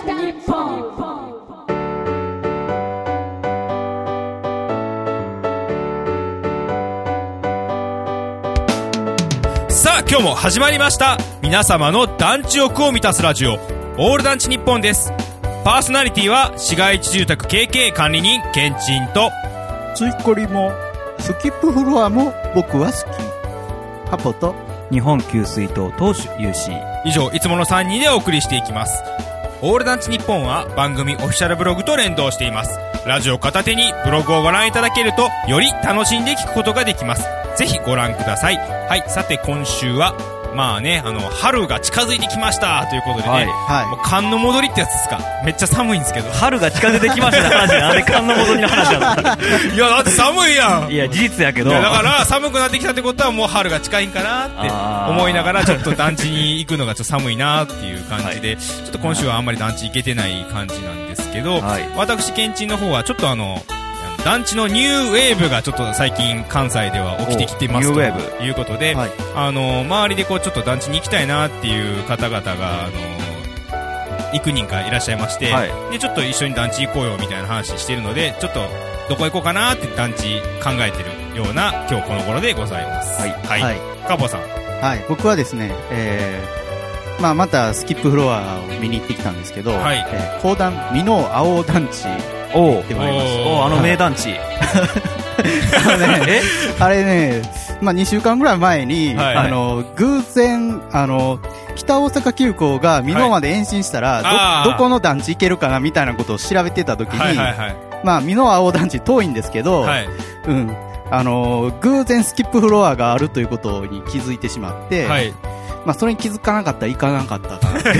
日本。さあ今日も始まりました。皆様の団地欲を満たすラジオ。オール団地日本です。パーソナリティは市街地住宅 KK 管理人ケンチンと。ついこりも、スキップフロアも僕は好き。ハポと、日本給水塔投手 UC 以上いつもの3人でお送りしていきますオールナンチ日本は番組オフィシャルブログと連動しています。ラジオ片手にブログをご覧いただけるとより楽しんで聞くことができます。ぜひご覧ください。はいさて今週はまあねあの春が近づいてきましたということでね、はい。もはう寒の戻りってやつですか？めっちゃ寒いんですけど。春が近づいてきました。ね話なんで寒の戻りの話なの。いやだって寒いやん。いや事実やけど。だから寒くなってきたってことはもう春が近いんかなって思いながらちょっと団地に行くのがちょっと寒いなっていう感じで、ちょっと今週はあんまり団地行けてない感じなんですけど、はい。私ケンチンの方はちょっとあの団地のニューウェーブがちょっと最近関西では起きてきてますということで、はい。あの周りでこうちょっと団地に行きたいなっていう方々があの幾人かいらっしゃいまして、はい。でちょっと一緒に団地行こうよみたいな話してるのでちょっとどこ行こうかなって団地考えてるような今日この頃でございます。はい。はい、はい。カボさん。はい。僕はですね、えー、まあまたスキップフロアを見に行ってきたんですけど、はい。えー、高段、美濃青団地おう。でもありましおおうあの名団地。た。あのね、え？あれね、まあ2週間ぐらい前に、はい。あの、偶然、あの、北大阪急行が美濃まで延伸したら、あー。ど、どこの団地行けるかなみたいなことを調べてた時に、はいはいはい。まあ美濃青団地遠いんですけど、はい。うん。あのー偶然スキップフロアがあるということに気づいてしまって、はいまあそれに気づかなかったら行かなかったかな。っ て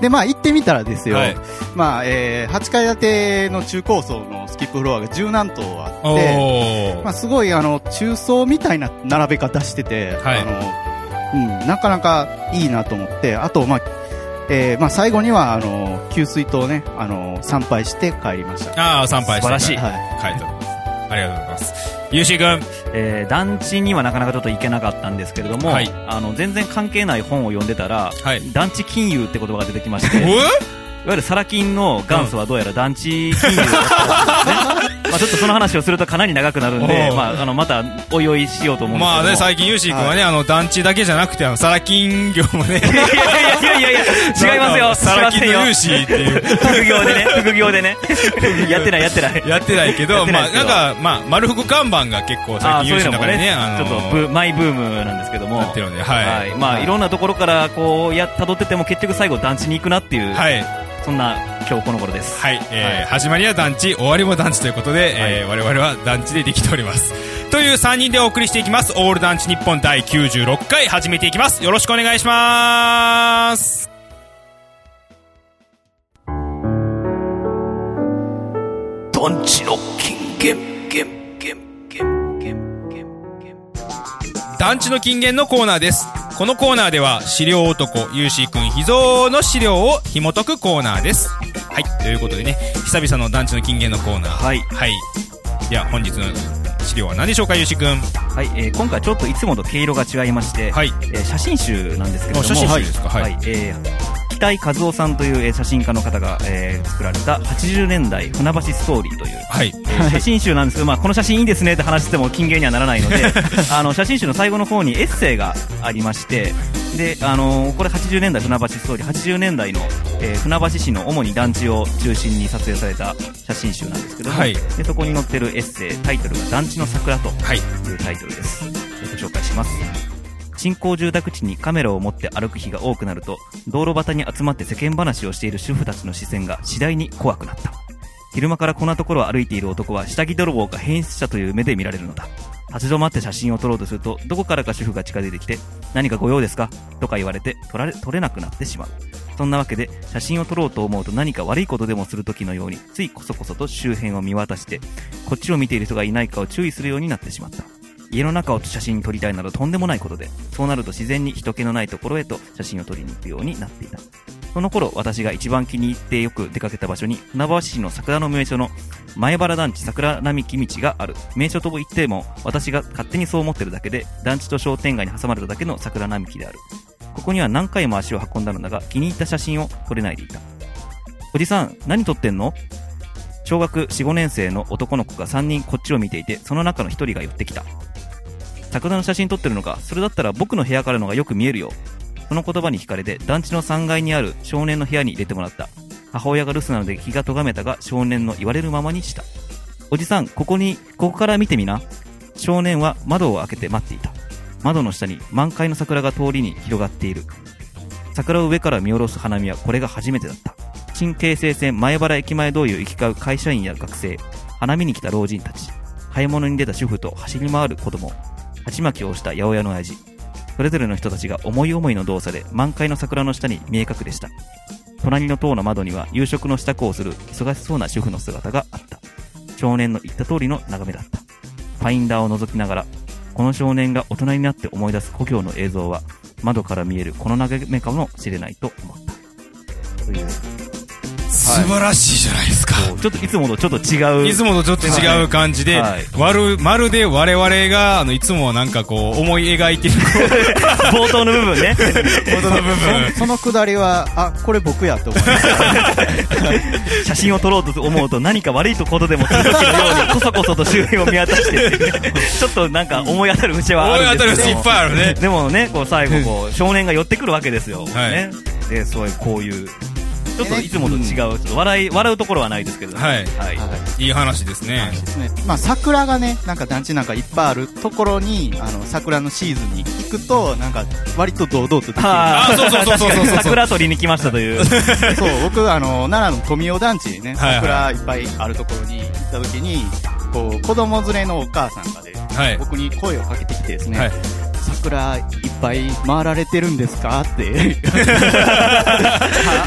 で、まあ行ってみたらですよ、はい。まあ、えー、8階建ての中高層のスキップフロアが十何棟あおって、ー。まあすごいあの、中層みたいな並べ方してて、はい。あの、うん、なかなかいいなと思って、あと、まあ、えー、まあ最後には、あの、給水塔ね、あの、参拝して帰りました。ああ参拝して素晴らしい。はい。書いております。ありがとうございますゆうしーくんえー団地にはなかなかちょっと行けなかったんですけれども、はい。あの全然関係ない本を読んでたら、はい。団地金融って言葉が出てきまして、いわおゆるサラ金の元祖はどうやら団地金融だったんですね。まあちょっとその話をするとかなり長くなるんで まああのまたおいおいしようと思うんですけども。まあね最近ゆうしーくんはね、あの団地だけじゃなくてあのサラ金業もね いやいやいやいや違いますよ。サラ金のしませんよ融資っていう副業でね、副業でね。やってないやってない。やってないけやど、まあ、なんか、まあ、丸福看板が結構最あー近有志の中でね、あのちょっとブマイブームなんですけども。なってるので、はい。はい。まあ、いろんなところから、こう、や、辿ってても結局最後団地に行くなっていう、はい。そんな今日この頃です。はい。えーはい始まりは団地、終わりも団地ということで、えー我々は団地でできております。という3人でお送りしていきます。オール団地日本第96回始めていきます。よろしくお願いします。団地の金言、言、言、言、言、言、言。団地の金言のコーナーです。このコーナーでは、資料男、ゆうしーくん秘蔵の資料を紐解くコーナーです。はい。ということでね、久々の団地の金言のコーナー。はいはい。では、本日の資料は何でしょうか、ゆうしーくん。はい、えー今回ちょっといつもと毛色が違いまして、はい。えー写真集なんですけれども、あ写真集ですか？はい。はいえー北井和夫さんというえー写真家の方が、えー作られた80年代船橋ストーリーという、はい。えー写真集なんですけど、まあ、この写真いいですねって話しても金言にはならないので、あの、写真集の最後の方にエッセイがありまして、で、あのーこれ80年代船橋ストーリー、80年代の、えー船橋市の主に団地を中心に撮影された写真集なんですけども、はいでそこに載ってるエッセイ、タイトルが団地の桜とはい。いうタイトルです。ご紹介します。新興住宅地にカメラを持って歩く日が多くなると、道路端に集まって世間話をしている主婦たちの視線が次第に怖くなった。昼間からこんなところを歩いている男は下着泥棒か変質者という目で見られるのだ。立ち止まって写真を撮ろうとすると、どこからか主婦が近づいてきて、何かご用ですか？とか言われて撮られ、撮れなくなってしまう。そんなわけで、写真を撮ろうと思うと何か悪いことでもする時のように、ついこそこそと周辺を見渡して、こっちを見ている人がいないかを注意するようになってしまった。家の中を写真に撮りたいなどとんでもないことで、そうなると自然に人気のないところへと写真を撮りに行くようになっていた。その頃、私が一番気に入ってよく出かけた場所に、船橋市の桜の名所の前原団地桜並木道がある。名所と言っても、私が勝手にそう思ってるだけで、団地と商店街に挟まれただけの桜並木である。ここには何回も足を運んだのだが、気に入った写真を撮れないでいた。おじさん、何撮ってんの？小学4、5年生の男の子が3人こっちを見ていて、その中の1人が寄ってきた。桜の写真撮ってるのか、それだったら僕の部屋からのがよく見えるよ。その言葉に惹かれて、団地の3階にある少年の部屋に入れてもらった。母親が留守なので気が咎めたが、少年の言われるままにした。おじさん、ここに、ここから見てみな。少年は窓を開けて待っていた。窓の下に満開の桜が通りに広がっている。桜を上から見下ろす花見はこれが初めてだった。新京成線前原駅前通りを行き交う会社員や学生、花見に来た老人たち、買い物に出た主婦と走り回る子供、鉢巻きをした八百屋の親父、それぞれの人たちが思い思いの動作で満開の桜の下に見え隠れした。隣の塔の窓には夕食の支度をする忙しそうな主婦の姿があった。少年の言った通りの眺めだった。ファインダーを覗きながら、この少年が大人になって思い出す故郷の映像は、窓から見えるこの眺めかもしれないと思った。という、素晴らしいじゃないですか。ちょっといつもとちょっと違う。いつもとちょっと違う感じで、はい。わるまるで我々が、あの、いつもはなんかこう、思い描いてる。冒頭の部分ね。ことの部分。そのくだりは、あ、これ僕やって思いました。写真を撮ろうと思うと何か悪いことでもする時のようにこそこそと周辺を見渡して ちょっとなんか思い当たる節はあるんですけど思い当たる節いっぱいあるね。でもねこう最後こう少年が寄ってくるわけですよ、はい。ね、でそういうこういうちょっといつもと違うちょっと笑い笑うところはないですけどねはいはいいい話ですね。ですね。まあ、桜がね、なんか団地なんかいっぱいあるところに、あの、桜のシーズンに行くと、なんか、割と堂々とできる。ああそうそうそうそうそうそう桜取りに来ましたという そう、僕、あの、奈良の富雄団地にね、桜いっぱいあるところに行った時に、こう、子供連れのお母さんがで、はい。僕に声をかけてきてですね、はい。桜いっぱい回られてるんですか？って。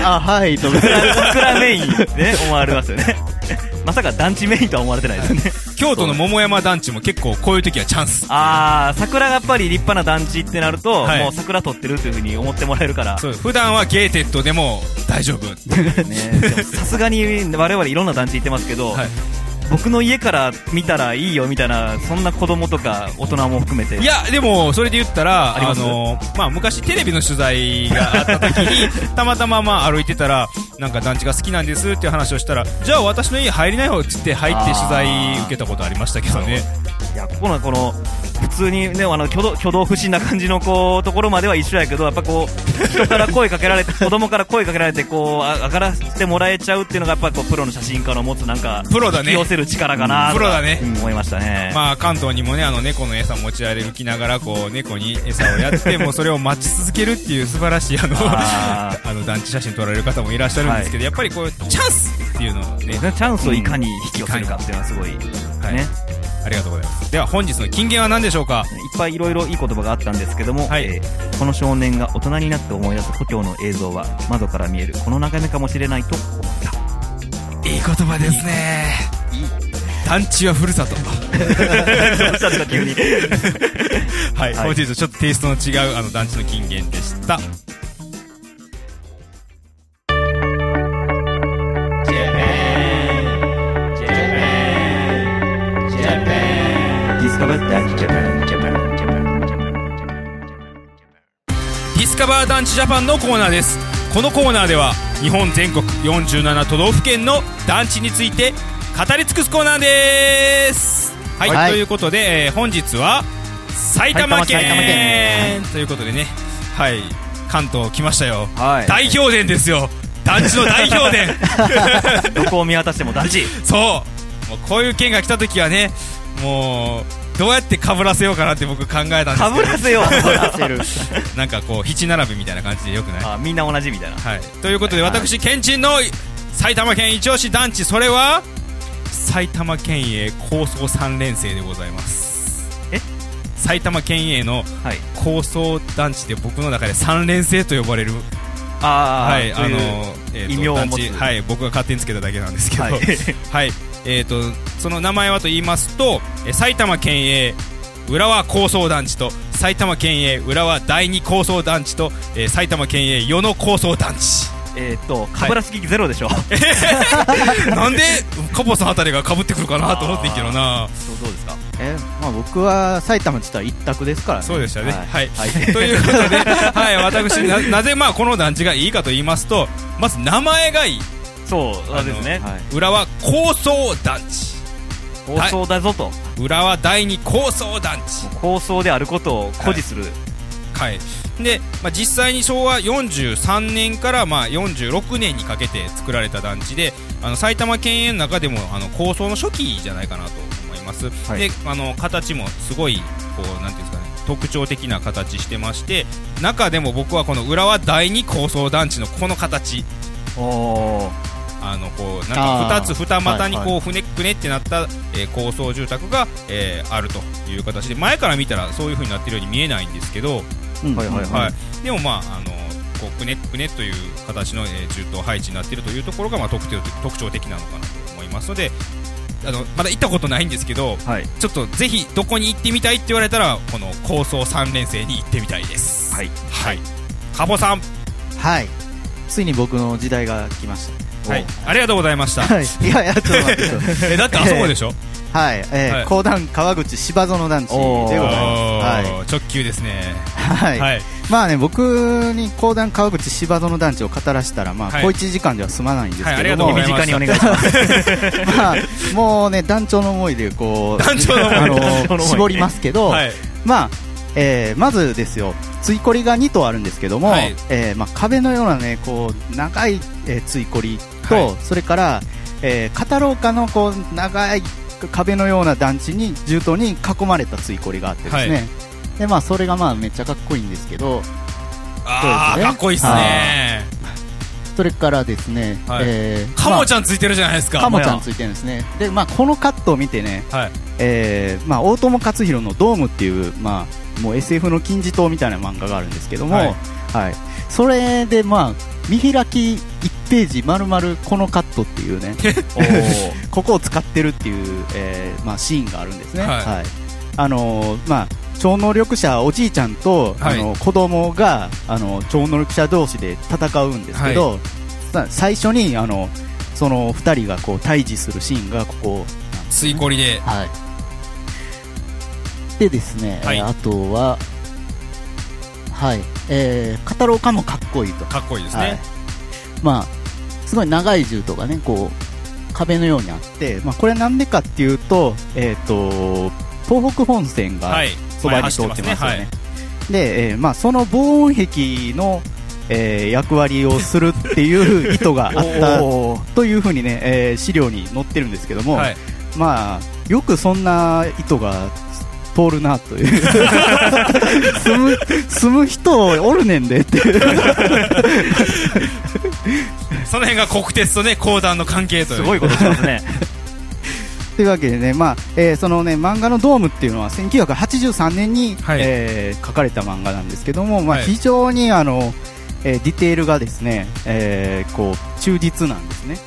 あ、あはい、と。桜メインね思われますよね まさか団地メインとは思われてないですよね 京都の桃山団地も結構こういう時はチャンス。あー桜がやっぱり立派な団地ってなると、はいもう桜取ってるというふうに思ってもらえるからそう、普段はゲーテッドでも大丈夫。ねでもさすがに我々いろんな団地行ってますけど、はい僕の家から見たらいいよみたいなそんな子供とか大人も含めて。いや、でも、それで言ったら、あの、まあ、昔テレビの取材があった時に、たまたままあ歩いてたら、なんか団地が好きなんですっていう話をしたら、じゃあ私の家入りなよって言って入って取材受けたことありましたけどね。いやここのこの普通にねあの挙動挙動不審な感じのこうところまでは一緒やけどやっぱこう 人から声かけられて子供から声かけられてこうあ上がらせてもらえちゃうっていうのがやっぱこうプロの写真家の持つなんかプロだね。引き寄せる力かなとプロだね。うん思いましたね、まあ、関東にもね、あの、猫の餌持ち歩きながら、こう、猫に餌をやって、もうそれを待ち続けるっていう素晴らしい、あの、ああの、団地写真撮られる方もいらっしゃるんですけど、やっぱりこう、チャンスっていうのをね、チャンスをいかに引き寄せるかっていうのはすごい、はい。ねありがとうございます。では、本日の金言は何でしょうか？いっぱいいろいろいい言葉があったんですけども、はいえーこの少年が大人になって思い出す故郷の映像は窓から見えるこの眺めかもしれないと思った。いい言葉ですね。団地はふるさと。どうしたんですか急に。はい、はい本日ちょっとテイストの違うあの団地の金言でした。バー団地ジャパンのコーナーです。このコーナーでは日本全国47都道府県の団地について語り尽くすコーナーです。はい、はいということで、えー本日は埼玉県ということでね、はい、関東来ましたよ。はい代表伝ですよ。団地の代表伝。どこを見渡しても団地。そうもうこういう件が来た時はねもうどうやって被らせようかなって僕考えたんですけど。かぶらせよう。なんかこう七並べみたいな感じでよくない？あみんな同じみたいな。はい。ということではい。私県人の埼玉県一押し団地。それは埼玉県営高層3連生でございます。え？埼玉県営のはい。高層団地で僕の中で3連生と呼ばれるあーはい、あのという、えーと異名を持つ。はい、僕が勝手につけただけなんですけど、ははいい、えーと、その名前はと言いますと、えー埼玉県営浦和高層団地と、埼玉県営浦和第二高層団地と、えー埼玉県営与野高層団地。えーっと、かぶらす気ゼロでしょ。なんで、カポさんあたりが被ってくるかなと思ってんけどな。どうどうですか？えまあ僕は埼玉って言ったら一択ですからねそうでしたね。はい。はい ということで、はい、私な、なぜまあこの団地がいいかと言いますと、まず名前がいい。そう、ですね。はい裏は高層団地。構想だぞと。裏は第二高層団地。構想であることを誇示する。はい。で、まあ、実際に昭和43年からまあ46年にかけて作られた団地で、あの埼玉県営の中でもあの構想の初期じゃないかなと思います。はいで、あの形もすごいこうなんていうんですかね。特徴的な形してまして中でも僕はこの浦和第二高層団地のこの形おー。あのこうなんかあー。2つ二股にはいこうふねくねってなった、えー高層住宅が、えーあるという形で前から見たらそういう風になってるように見えないんですけど、うん。はいはいはい、でもまああのこうくねくねという形の、えー中東配置になっているというところがまあ特徴特徴的なのかなと思いますのであのまだ行ったことないんですけどはい。ちょっとぜひどこに行ってみたいって言われたらこの高層3連星に行ってみたいです。はい。はい。カボさん。はい。ついに僕の時代が来ましたはい。ありがとうございました。はい。いやいやちょっと待って えだってあそこでしょ？はい、えはい。ー、講談川口芝園団地でございます。はおー。直球ですね。い。はい。はい。まあね、僕に講談川口芝園団地を語らせたら、まあ、はい。小1時間では済まないんですけども、がとうございにお願いします。まあ、もうね、団長の思いで、こう、団長の思いあの絞りますけど、はい。まあ、えーまずですよ、ついこりが2棟あるんですけども、はい。えーまあ、壁のようなね、こう、長い、えーついこりと、はい。それから、えー片廊下のこう、長い壁のような団地に、重棟に囲まれたついこりがあってですね、はい。で、まあ、それがまあ、めっちゃかっこいいんですけど、ああ、ね。かっこいいっすね。それからですね、はい。えーカモちゃんついてるじゃないですか。カモちゃんついてるんですね。で、まあ、このカットを見てね、はい。えーまあ、大友克洋のドームっていう、まあ、もう SF の金字塔みたいな漫画があるんですけども、ははいい。それで、まあ、見開き1ページ丸々このカットっていうね。ここを使ってるっていう、えーまあ、シーンがあるんですね。はい。あのーまあ、超能力者おじいちゃんと、はい。あの子供があの超能力者同士で戦うんですけど、さ最初にあのその2人がこう対峙するシーンがここついこりで。はい。でですね、はい。えーあとは、はい、えー、語ろうかもかっこいいと。かっこいいですはい。ね。まあ、すごい長い銃とかね、こう、壁のようにあって、まあ、これなんでかっていうと、えっ、と、東北本線がはい。そばに通ってますよね。はい。で、えーまあ、その防音壁の、えー役割をするっていう 意図があったというふうにね、えー資料に載ってるんですけども、はい。まあ、よくそんな意図が通るなという。住む住む人おるねんでって。いうその辺が国鉄とね講談の関係という。すごいことしますね。というわけでね、まあえーそのね漫画のドームっていうのは1983年に、はい。えー書かれた漫画なんですけども、まあ、はい。非常にあの、えーディテールがですね、えーこう忠実なんですね。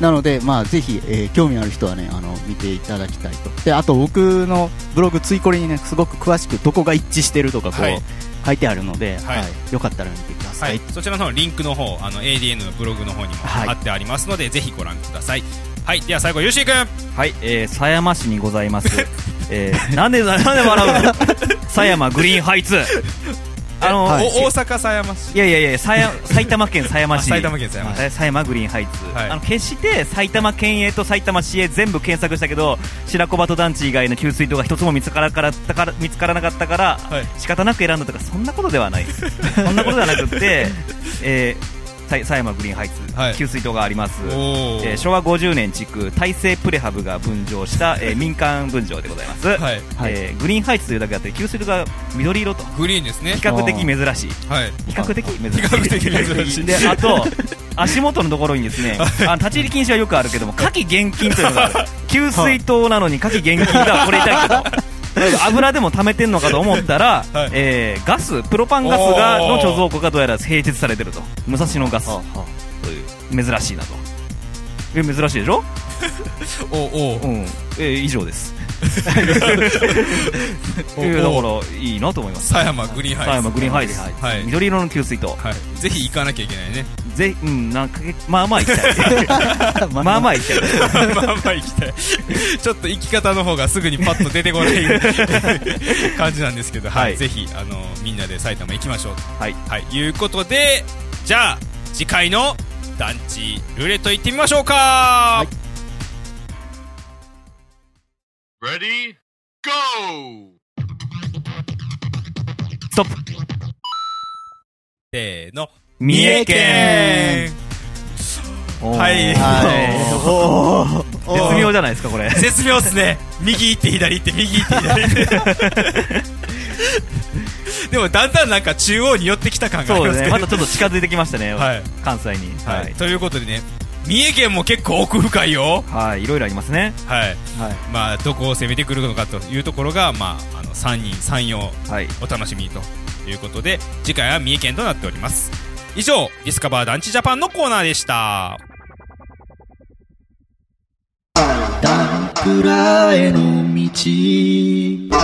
なので、まあ、ぜひ、えー興味ある人はね、あの、見ていただきたいと。で、あと僕のブログ、ついこれにね、すごく詳しくどこが一致してるとか、こう、はい書いてあるので、はいはい。よかったら見てくださ。はいい、そちらの方リンクの方あの ADN のブログの方にもはい貼ってありますので、ぜひご覧くださいはいでは最後ゆうしーくんはい、えー、狭山市にございます。えー、なんで、なんで笑うの？狭山グリーンハイツ。あの、はい。お大阪狭山市。いやいやいや、埼玉県狭山市。あ埼玉県狭山市。はい。狭山グリーンハイツ。はい。あの、決して埼玉県営と埼玉市営全部検索したけど、白子鳩団地以外の給水塔が一つも見つからなかったから、見つからなかったから、はい。仕方なく選んだとか、そんなことではない。そんなことではなくって、えー、さ狭山グリーンハイツ、はい。給水塔があります。えー昭和50年築大成プレハブが分譲した、えー民間分譲でございます、はい。えーグリーンハイツというだけあって給水塔が緑色とグリーンですね。比較的珍しい。はい。比較的珍しい。比較的珍しい。であと足元のところにですねあ立ち入り禁止はよくあるけども 夏季厳禁というのがある。給水塔なのに夏季厳禁がこれ痛いけど油でも溜めてんのかと思ったら、はい。えーガスプロパンガスがの貯蔵庫がどうやら併設されてると。武蔵野ガス。という。珍しいなと。え珍しいでしょ？おおうん、えー以上です。いやだから、いいなと思います。狭山グリーンハイツ。狭山グリーンハイです。はい。緑色の給水と。はい。ぜひ行かなきゃいけないね。ぜひ、うん、なんかけ、まあまあ行きたい。まあまあ行きたい。まあまあ行きたい。ちょっと行き方の方がすぐにパッと出てこない 感じなんですけど、はい。はいぜひ、あの、みんなで埼玉行きましょうと。はい。はい。いうことで、じゃあ、次回の団地ルーレット行ってみましょうか、Ready? Go! ストップせーの。三重県はいはい。おー 絶妙じゃないですか、これ。絶妙っすね。右行って左行って、右行って左行って。でもだんだんなんか中央に寄ってきた感がありそうですね。ますけど。またちょっと近づいてきましたね。はい。関西に。は。はいい。ということでね、三重県も結構奥深いよ。はい。いろいろありますね。はい。はい。まあ、どこを攻めてくるのかというところが、まあ、あの、3人3様はい。お楽しみにということで、次回は三重県となっております。以上、ディスカバー団地ジャパンのコーナーでした。ダンプラへの道。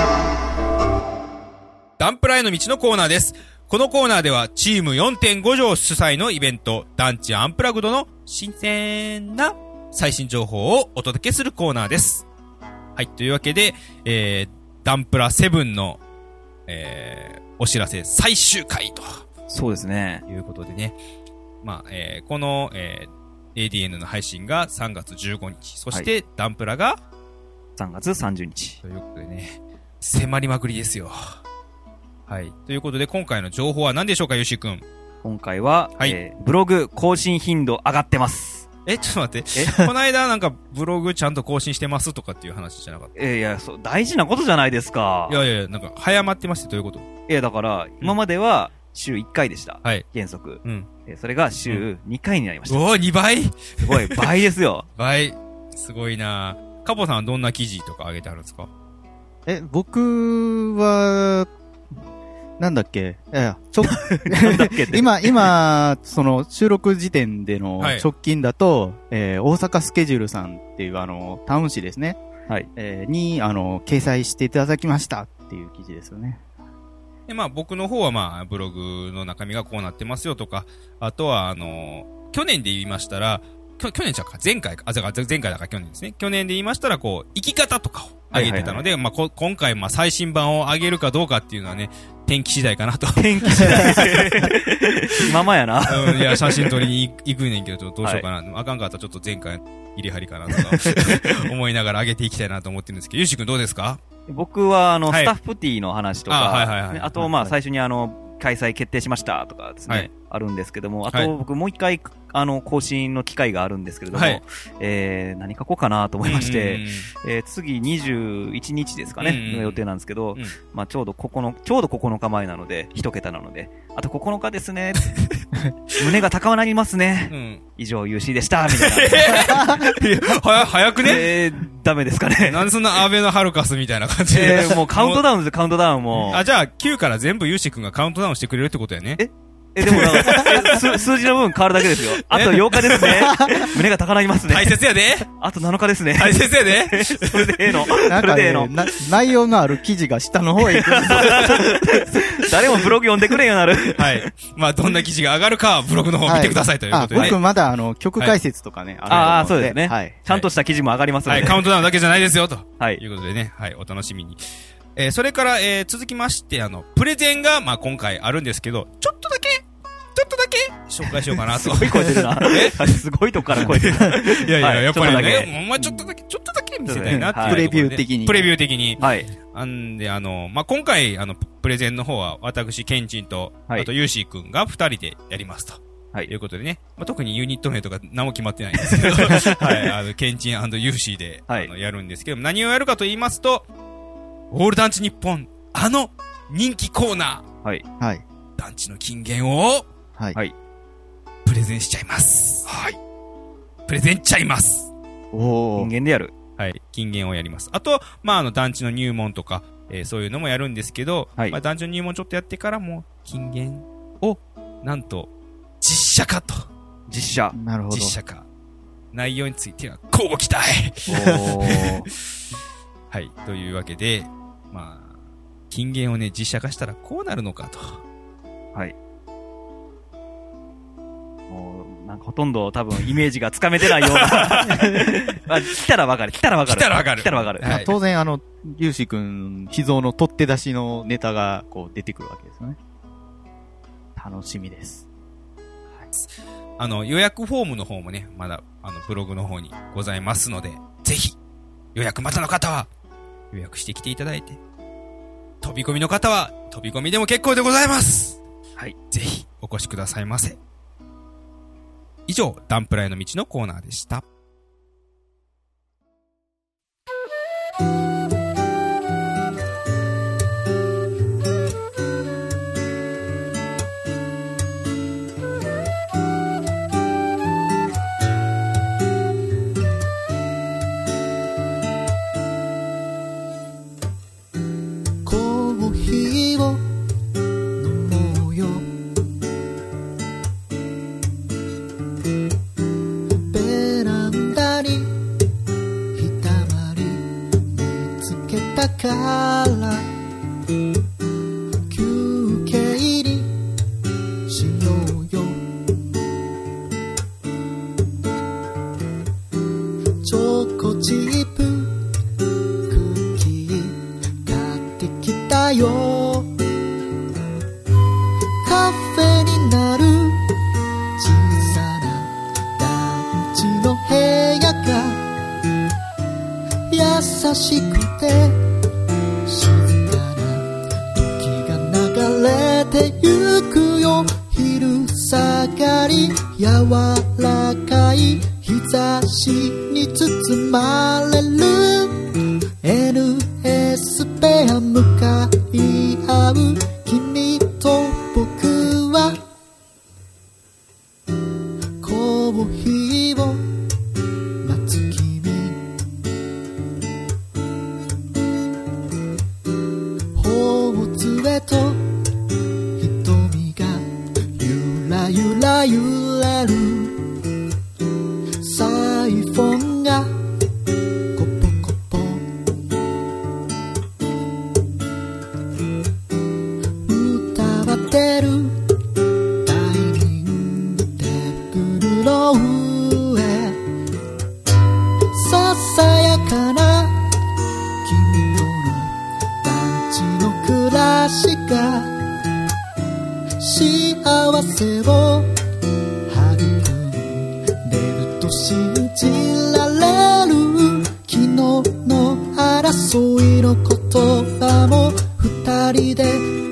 ダンプラへの道のコーナーです。このコーナーでは、チーム4.5条主催のイベント、団地アンプラグドの新鮮な最新情報をお届けするコーナーです。はい、というわけで、えー、ダンプラ7の、えー、お知らせ最終回とそうですね。いうことでね。まあ、えー、この、えー、ADN の配信が3月15日、そして、ダンプラが、3月30日。ということでね、迫りまくりですよ。はい。ということで、今回の情報は何でしょうか、よしくん。今回は、はいえーブログ更新頻度上がってます。え、ちょっと待って。この間なんかブログちゃんと更新してますとかっていう話じゃなかっえーいや、そう、大事なことじゃないですか。た。いやいやいや、なんか早まってましてどういうこと？いや、だから、今までは週1回でした。はい。原則。うん。えーそれが週2回になりました。おお、2倍？すごい、倍ですよ。倍。すごいなカボさんはどんな記事とか上げてあるんですか？え、僕は、なんだっけ？いや、ちょ、なんだっけって。今、今、その、収録時点でのはい直近だと、えー大阪スケジュールさんっていう、あの、タウン誌ですね。はい。えーに、あの、掲載していただきましたっていう記事ですよね。で、まあ僕の方はまあブログの中身がこうなってますよとか、あとはあの去年で言いましたら、きょ去年じゃうか、前回か、あ、じゃあ前回だから去年ですね。去年で言いましたら、こう、生き方とかを上げてたので、まあこ今回まあ最新版を上げるかどうかっていうのはね、天気次第かなと。天気次第。ままやな。うん、いや、写真撮りに行くねんけど、ちょっとどうしようかな。あかんかったらちょっと前回、入れ張りかなとか、思いながら上げていきたいなと思ってるんですけど、ゆうし君どうですか？僕は、あの、はいスタッフティーの話とあはいか、はいはいねあと、まあ、最初にあの、開催決定しましたとかですはいね、あるんですけども、あはいと、僕もう一回、あの、更新の機会があるんですけれどもはい、えー、何書こうかなと思いましてうん、えー次21日ですかね、の予定なんですけどうん、まあ、ちょうど9、ちょうど9日前なので、一桁なので、あと9日ですね、胸が高まりますね。うん。以上、UC でした、みたいな。は、早くね？えー、ダメですかね。なんでそんなアベノハルカスみたいな感じで。えー、もうカウントダウンです、カウントダウンもう。あ、じゃあ、9から全部ユーシ君がカウントダウンしてくれるってことやね。ええ、でもなんか、え数数字の部分変わるだけですよ。あと8日ですね。胸が高鳴りますね。大切やであと7日ですね。大切やで それでええの。なんかれでええの。な、内容のある記事が下の方へ行く。誰もブログ読んでくれんようになる。はい。まあ、どんな記事が上がるかはブログの方を見てくださいというこあ、とでね。僕まだあの、曲解説とかね、ああ、あるそうですね。はい。ちゃんとした記事も上がりますので。はい、カウントダウンだけじゃないですよ、とはいいうことでね。はい、お楽しみに。えーそれから、えー続きまして、あの、プレゼンが、まあ、今回あるんですけど、ちょっとだけ、け、紹介しようかなと。すごい声出るな。すごいとこから声出るな。いやいや、はいやっぱりちょっとだね、お前ちょっとだけ、ちょっとだけ見せたいなっていう。プレビュー的にプレビュー的に。はい。あんで、あの、まあ、今回、あの、プレゼンの方は、私、ケンチンと、はいあと、ユーシー君が二人でやりますと。はいいうことでね。まあ、特にユニット名とか何も決まってないんですけど、はい、あの、ケンチンユーシーで、はいあの、やるんですけど、何をやるかと言いますと、オール団地日本、あの、人気コーナはい。はい。ー、団地の金言を、はい。はいプレゼンしちゃいます。はい。プレゼンしちゃいます。おー。人間でやる。はい。金言をやります。あと、まあ、あの、団地の入門とか、えーそういうのもやるんですけど、はいまあ、団地の入門ちょっとやってからも、金言を、なんと、実写化と。実写。なるほど。実写化。内容については、こうご期待おー。はい。というわけで、まあ、金言をね、実写化したらこうなるのかと。はい。なんかほとんど多分イメージがつかめてないような。まあ、来たらわかる。来たらわかる。来たらわかる来たらわかる。はいまあ当然、あの、ゆうしくん、秘蔵の取って出しのネタが、こう、出てくるわけですよね。楽しみです。あの、予約フォームの方もね、まだ、あの、ブログの方にございますので、ぜひ、予約またの方は、予約してきていただいて、飛び込みの方は、飛び込みでも結構でございますはい。ぜひ、お越しくださいませ。以上、ダンプラへの道のコーナーでした。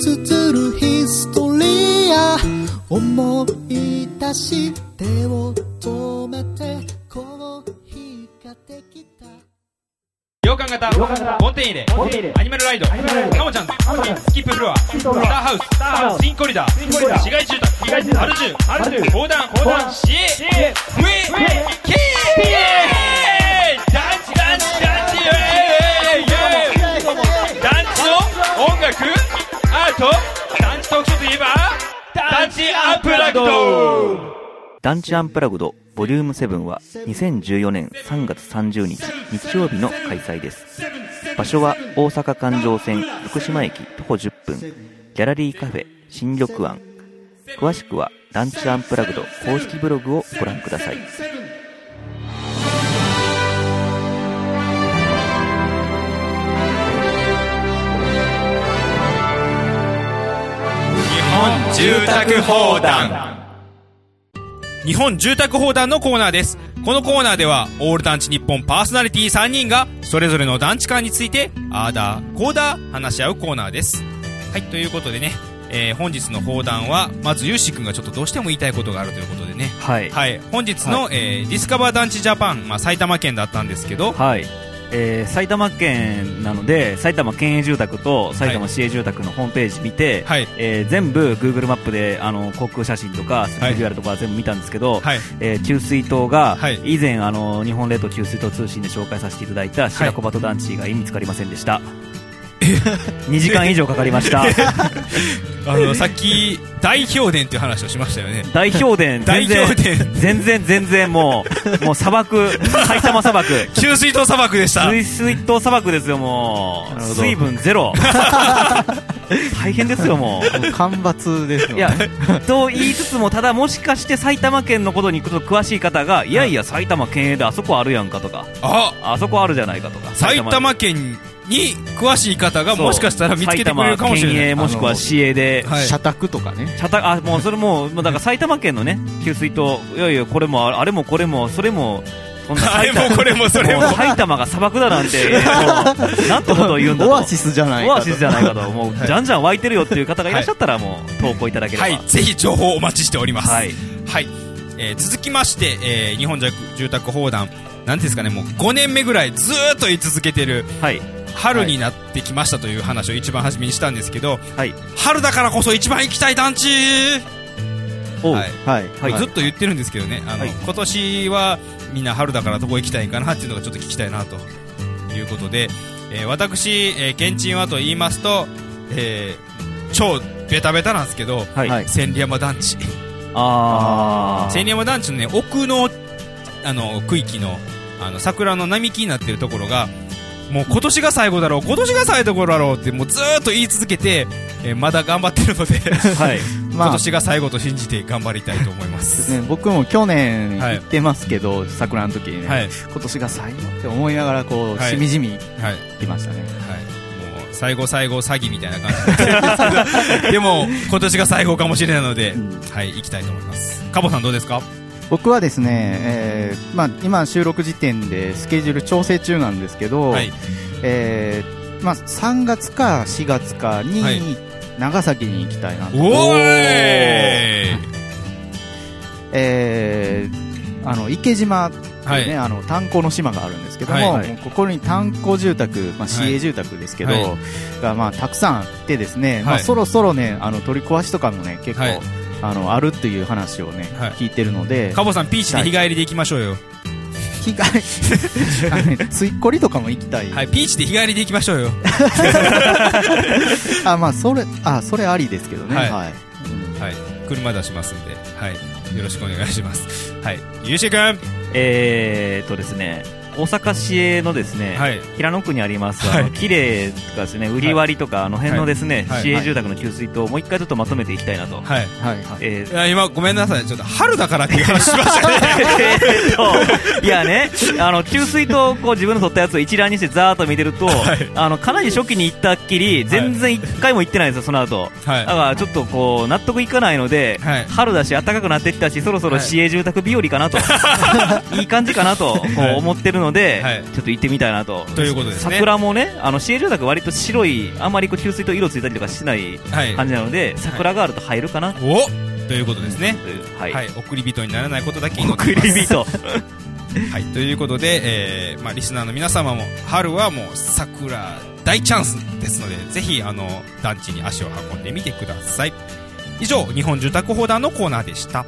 で綴るヒストリア思い出し手を止めてコーヒーができた。洋館型コンテイ入れアニマルライド。カモちゃん。スキップフロア。スターハウス。ツインコリダー。市街住宅。アルジュ横断。市営上キーアート団地特徴といえば団地アンプラグド団地アンプラグドボリューム7は2014年3月30日日曜日の開催です。場所は大阪環状線福島駅徒歩10分ギャラリーカフェ新緑庵。詳しくは団地アンプラグド公式ブログをご覧ください。住宅放談日本住宅放談のコーナーです。このコーナーでは、オール団地日本パーソナリティ3人が、それぞれの団地観について、あーだー、こーだー、話し合うコーナーです。はい、ということでね、えー、本日の放談は、まずゆうしくんがちょっとどうしても言いたいことがあるということでね。はい。はい、本日の、えー、ディスカバー団地ジャパン、まあ、埼玉県だったんですけど、はい。えー埼玉県なので、埼玉県営住宅と埼玉市営住宅のホームページ見て、はい、えー全部 Google マップであの航空写真とかストリートビューあるとか全部見たんですけど、はい、えー給水塔が、はい。以前あの日本列島給水塔通信で紹介させていただいた白子鳩団地が見つかりませんでした 2時間以上かかりました。あの、さっき、大氷伝っていう話をしましたよね。大氷伝、大全氷然、伝。全然全然もう、もう砂漠、埼玉砂漠。給水塔砂漠でした。水水筒砂漠ですよ、もう。水分ゼロ。大変ですよ、もう。もう干ばつですよいや、と言いつつも、ただもしかして埼玉県のことに詳しい方が、いやいや、埼玉県営であそこあるやんかとか、ああそこあるじゃないかとか。埼玉県に詳しい方がもしかしたら見つけてくれるかもしれない。埼玉県営もしくは市営で、はい。社宅とかね。茶たあもうそれもうもうだから埼玉県のね給水塔。いやいやこれもああれもこれもそれも あれもこれもそれも。う埼玉が砂漠だなんて なんてことを言うんだと。オアシスじゃないかと。オアシスじゃないかと。もうじゃんじゃん湧いてるよっていう方がいらっしゃったらもう投稿いただければ。はい、ぜひ情報お待ちしております。はい。はい。えー続きまして、えー日本住宅砲弾、なんていうんですかね、もう5年目ぐらいずーっと言い続けてる、はい春になってきましたという話を一番初めにしたんですけど、はい。春だからこそ一番行きたい団地。はい。はい。はい。ずっと言ってるんですけどね、あの、はい。今年はみんな春だからどこ行きたいかなっていうのがちょっと聞きたいなということで、えー私、えー、ケンチンはと言いますと、えー超ベタベタなんですけど、はい、はい。千里山団地。あー。千里山団地のね、奥の、あの、区域の、あの、桜の並木になってるところが、もう今年が最後だろう、今年が最後だろうって、もうずーっと言い続けて、えーまだ頑張ってるので、はい まあ今年が最後と信じて頑張りたいと思いま。ですすね、僕も去年はい行ってますけど、桜の時にね、はい。はい。今年が最後って思いながらこう、はいしみじみはい。来ましたね。もう、最後最後詐欺みたいな感じ でも、今年が最後かもしれないので、うんはい、行きたいと思います。カボさんどうですか？僕はですね、えーまあ、今収録時点でスケジュール調整中なんですけど、はい。えーまあ、3月か4月かに、はい。長崎に行きたいなと。おーい。えーあの、池島っていうね、はい。あの、炭鉱の島があるんですけども、はいもうここに炭鉱住宅、まあ、市営住宅ですけど、はい。が、まあ、たくさんあってですね、まあ、はいそろそろね、あの、取り壊しとかもね、結構、はいあの、あるっていう話をね、はい聞いてるので、カボさん、ピーチで日帰りで行きましょうよ。日帰り、ついっこりとかも行きたい。はい、ピーチで日帰りで行きましょうよ。あ、まあ、それ、あ、それありですけどね。はいはい。うんはい。車出しますんで、はい。よろしくお願いします。はい。ゆうしーくんえーっとですね大阪市営のですね、はい。平野区にあります、はいあの綺麗とかですね、売り割りとか、あの辺のですね、はい市営住宅の給水塔をもう一回ちょっとまとめていきたいなと。はい。はい。えーいや、今、ごめんなさい。ちょっと、春だからっていう話しましたね。えーっと、いやね、あの、給水塔をこう自分の取ったやつを一覧にしてざーっと見てると、はいあの、かなり初期に行ったっきり、全然一回も行ってないんですよ、その後。はいだ。からちょっとこう、納得いかないので、はい春だし暖かくなってきたし、そろそろ市営住宅日和かなと、い、い感じかなと、こうはい思ってるので、はいちょっと行ってみたいなと。ということですね。桜もね、あの、市営住宅割と白い、あんまりこう給水と色ついたりとかしないはい。感じなので、桜があると入るかなとおということですね。はい。はい。送り人にならないことだけ祈って送います。り人。はい。ということで、えー、まあ、リスナーの皆様も、春はもう桜大チャンスですので、ぜひ、あの、団地に足を運んでみてください。以上、日本住宅砲弾のコーナーでした。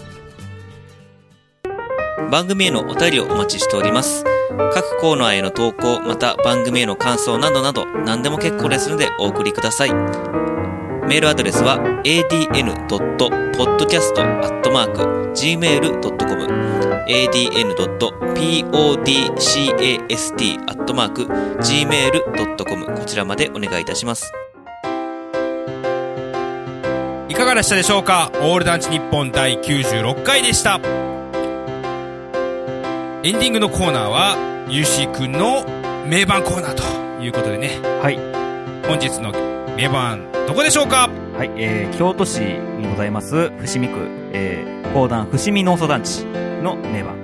番組へのお便りをお待ちしております。各コーナーへの投稿、また番組への感想などなど何でも結構ですのでお送りください。メールアドレスは adn.podcast.gmail.com adn.podcast.gmail.com こちらまでお願いいたします。いかがでしたでしょうか？オール団地日本第96回でした。エンディングのコーナーは、ゆうしーくんの名盤コーナーということでね、はい。本日の名盤、どこでしょうか？はい、えー、京都市にございます、伏見区、えー、高段伏見農村団地の名盤。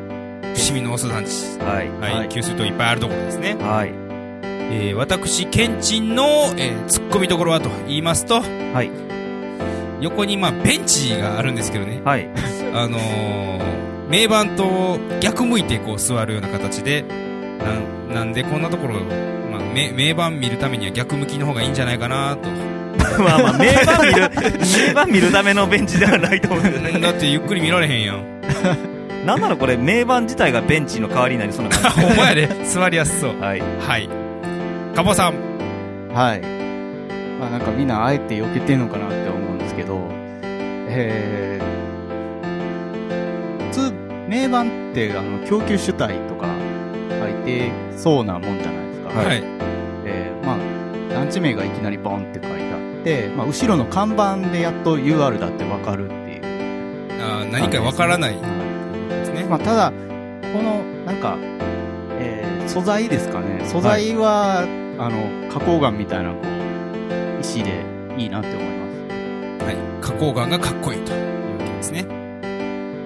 伏見のオス団地。はい。はい、はい給水塔いっぱいあるところですね。はい。えー、私、ケンチンの、えー、突っ込みどころはと言いますと、はい。横にまあベンチがあるんですけどね、はい。あのー、名盤と逆向いてこう座るような形で、なんなんでこんなところ、まあ、名名盤見るためには逆向きの方がいいんじゃないかなと。まあまあ、名盤見る、名盤見るためのベンチではないと思うんでね。だってゆっくり見られへんやん。なんならこれ、名盤自体がベンチの代わりになりそうな感ほんまやで、座りやすそう。じ。はい。はい。カボさん。はい。まあなんかみんなあえて避けてんのかなって思うんですけど、えー、名盤ってあの、供給主体とか書いてそうなもんじゃないですか。はい。えーまあ、団地名がいきなりボンって書いてあって、まあ、後ろの看板でやっと UR だってわかるっていう。あー何かわからないはいですね。まあ、ただ、この、なんか、えー素材ですかね。素材は、あの、花崗岩みたいな、こう、石でいいなって思います。はい。花崗岩がかっこいいというわけですね。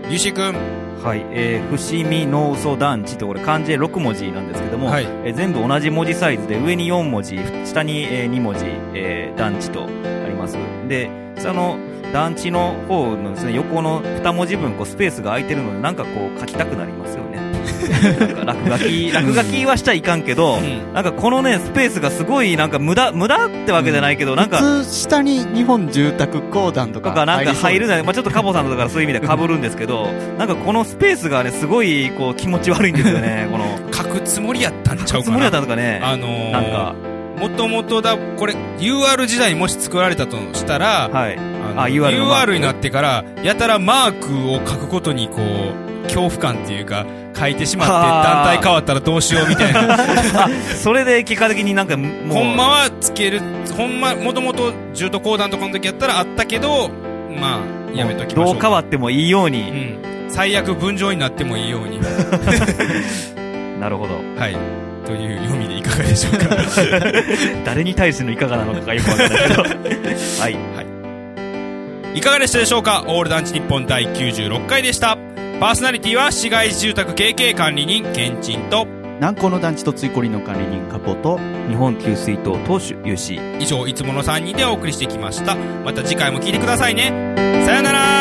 ゆうしーくん。はい、えー、伏見農祖団地とこれ漢字で6文字なんですけども、はいえー全部同じ文字サイズで上に4文字、下に、えー2文字、えー団地とあります。で、その団地の方のですね、横の2文字分こうスペースが空いてるので、なんかこう書きたくなりますよね。なんか落書き、落書きはしちゃいかんけど、うんなんかこのね、スペースがすごいなんか無駄、無駄ってわけじゃないけど、なんか、普通、下に日本住宅公団とかとかなんか入るりじゃない、まあ、ちょっとカボさんとかそういう意味で被るんですけど、なんかこのスペースがね、すごいこう気持ち悪いんですよね、この。書くつもりやったんちゃうかな。つもりだったんですかね。あのー、なんか、もともとだ、これ、UR 時代にもし作られたとしたら、はい。あ UR UR になってから、やたらマークを書くことに、こう、恐怖感っていうか、書いてしまって、はあ団体変わったらどうしようみたいな。あ、それで結果的になんかもう、ほんまはつける、ほんま、もともと重都公団とかの時やったらあったけど、まあ、やめときましょう。どう変わってもいいように。うん。最悪分譲になってもいいように。なるほど。はい。という読みでいかがでしょうか。誰に対してのいかがなのかがよくわからないけど。はい。いかがでしたでしょうか？オール団地日本第96回でした。パーソナリティは市街地住宅経営管理人、ケンチンと、南高の団地とついこりの管理人カポと、日本給水塔投手有志。以上、いつもの3人でお送りしてきました。また次回も聞いてくださいね。さよなら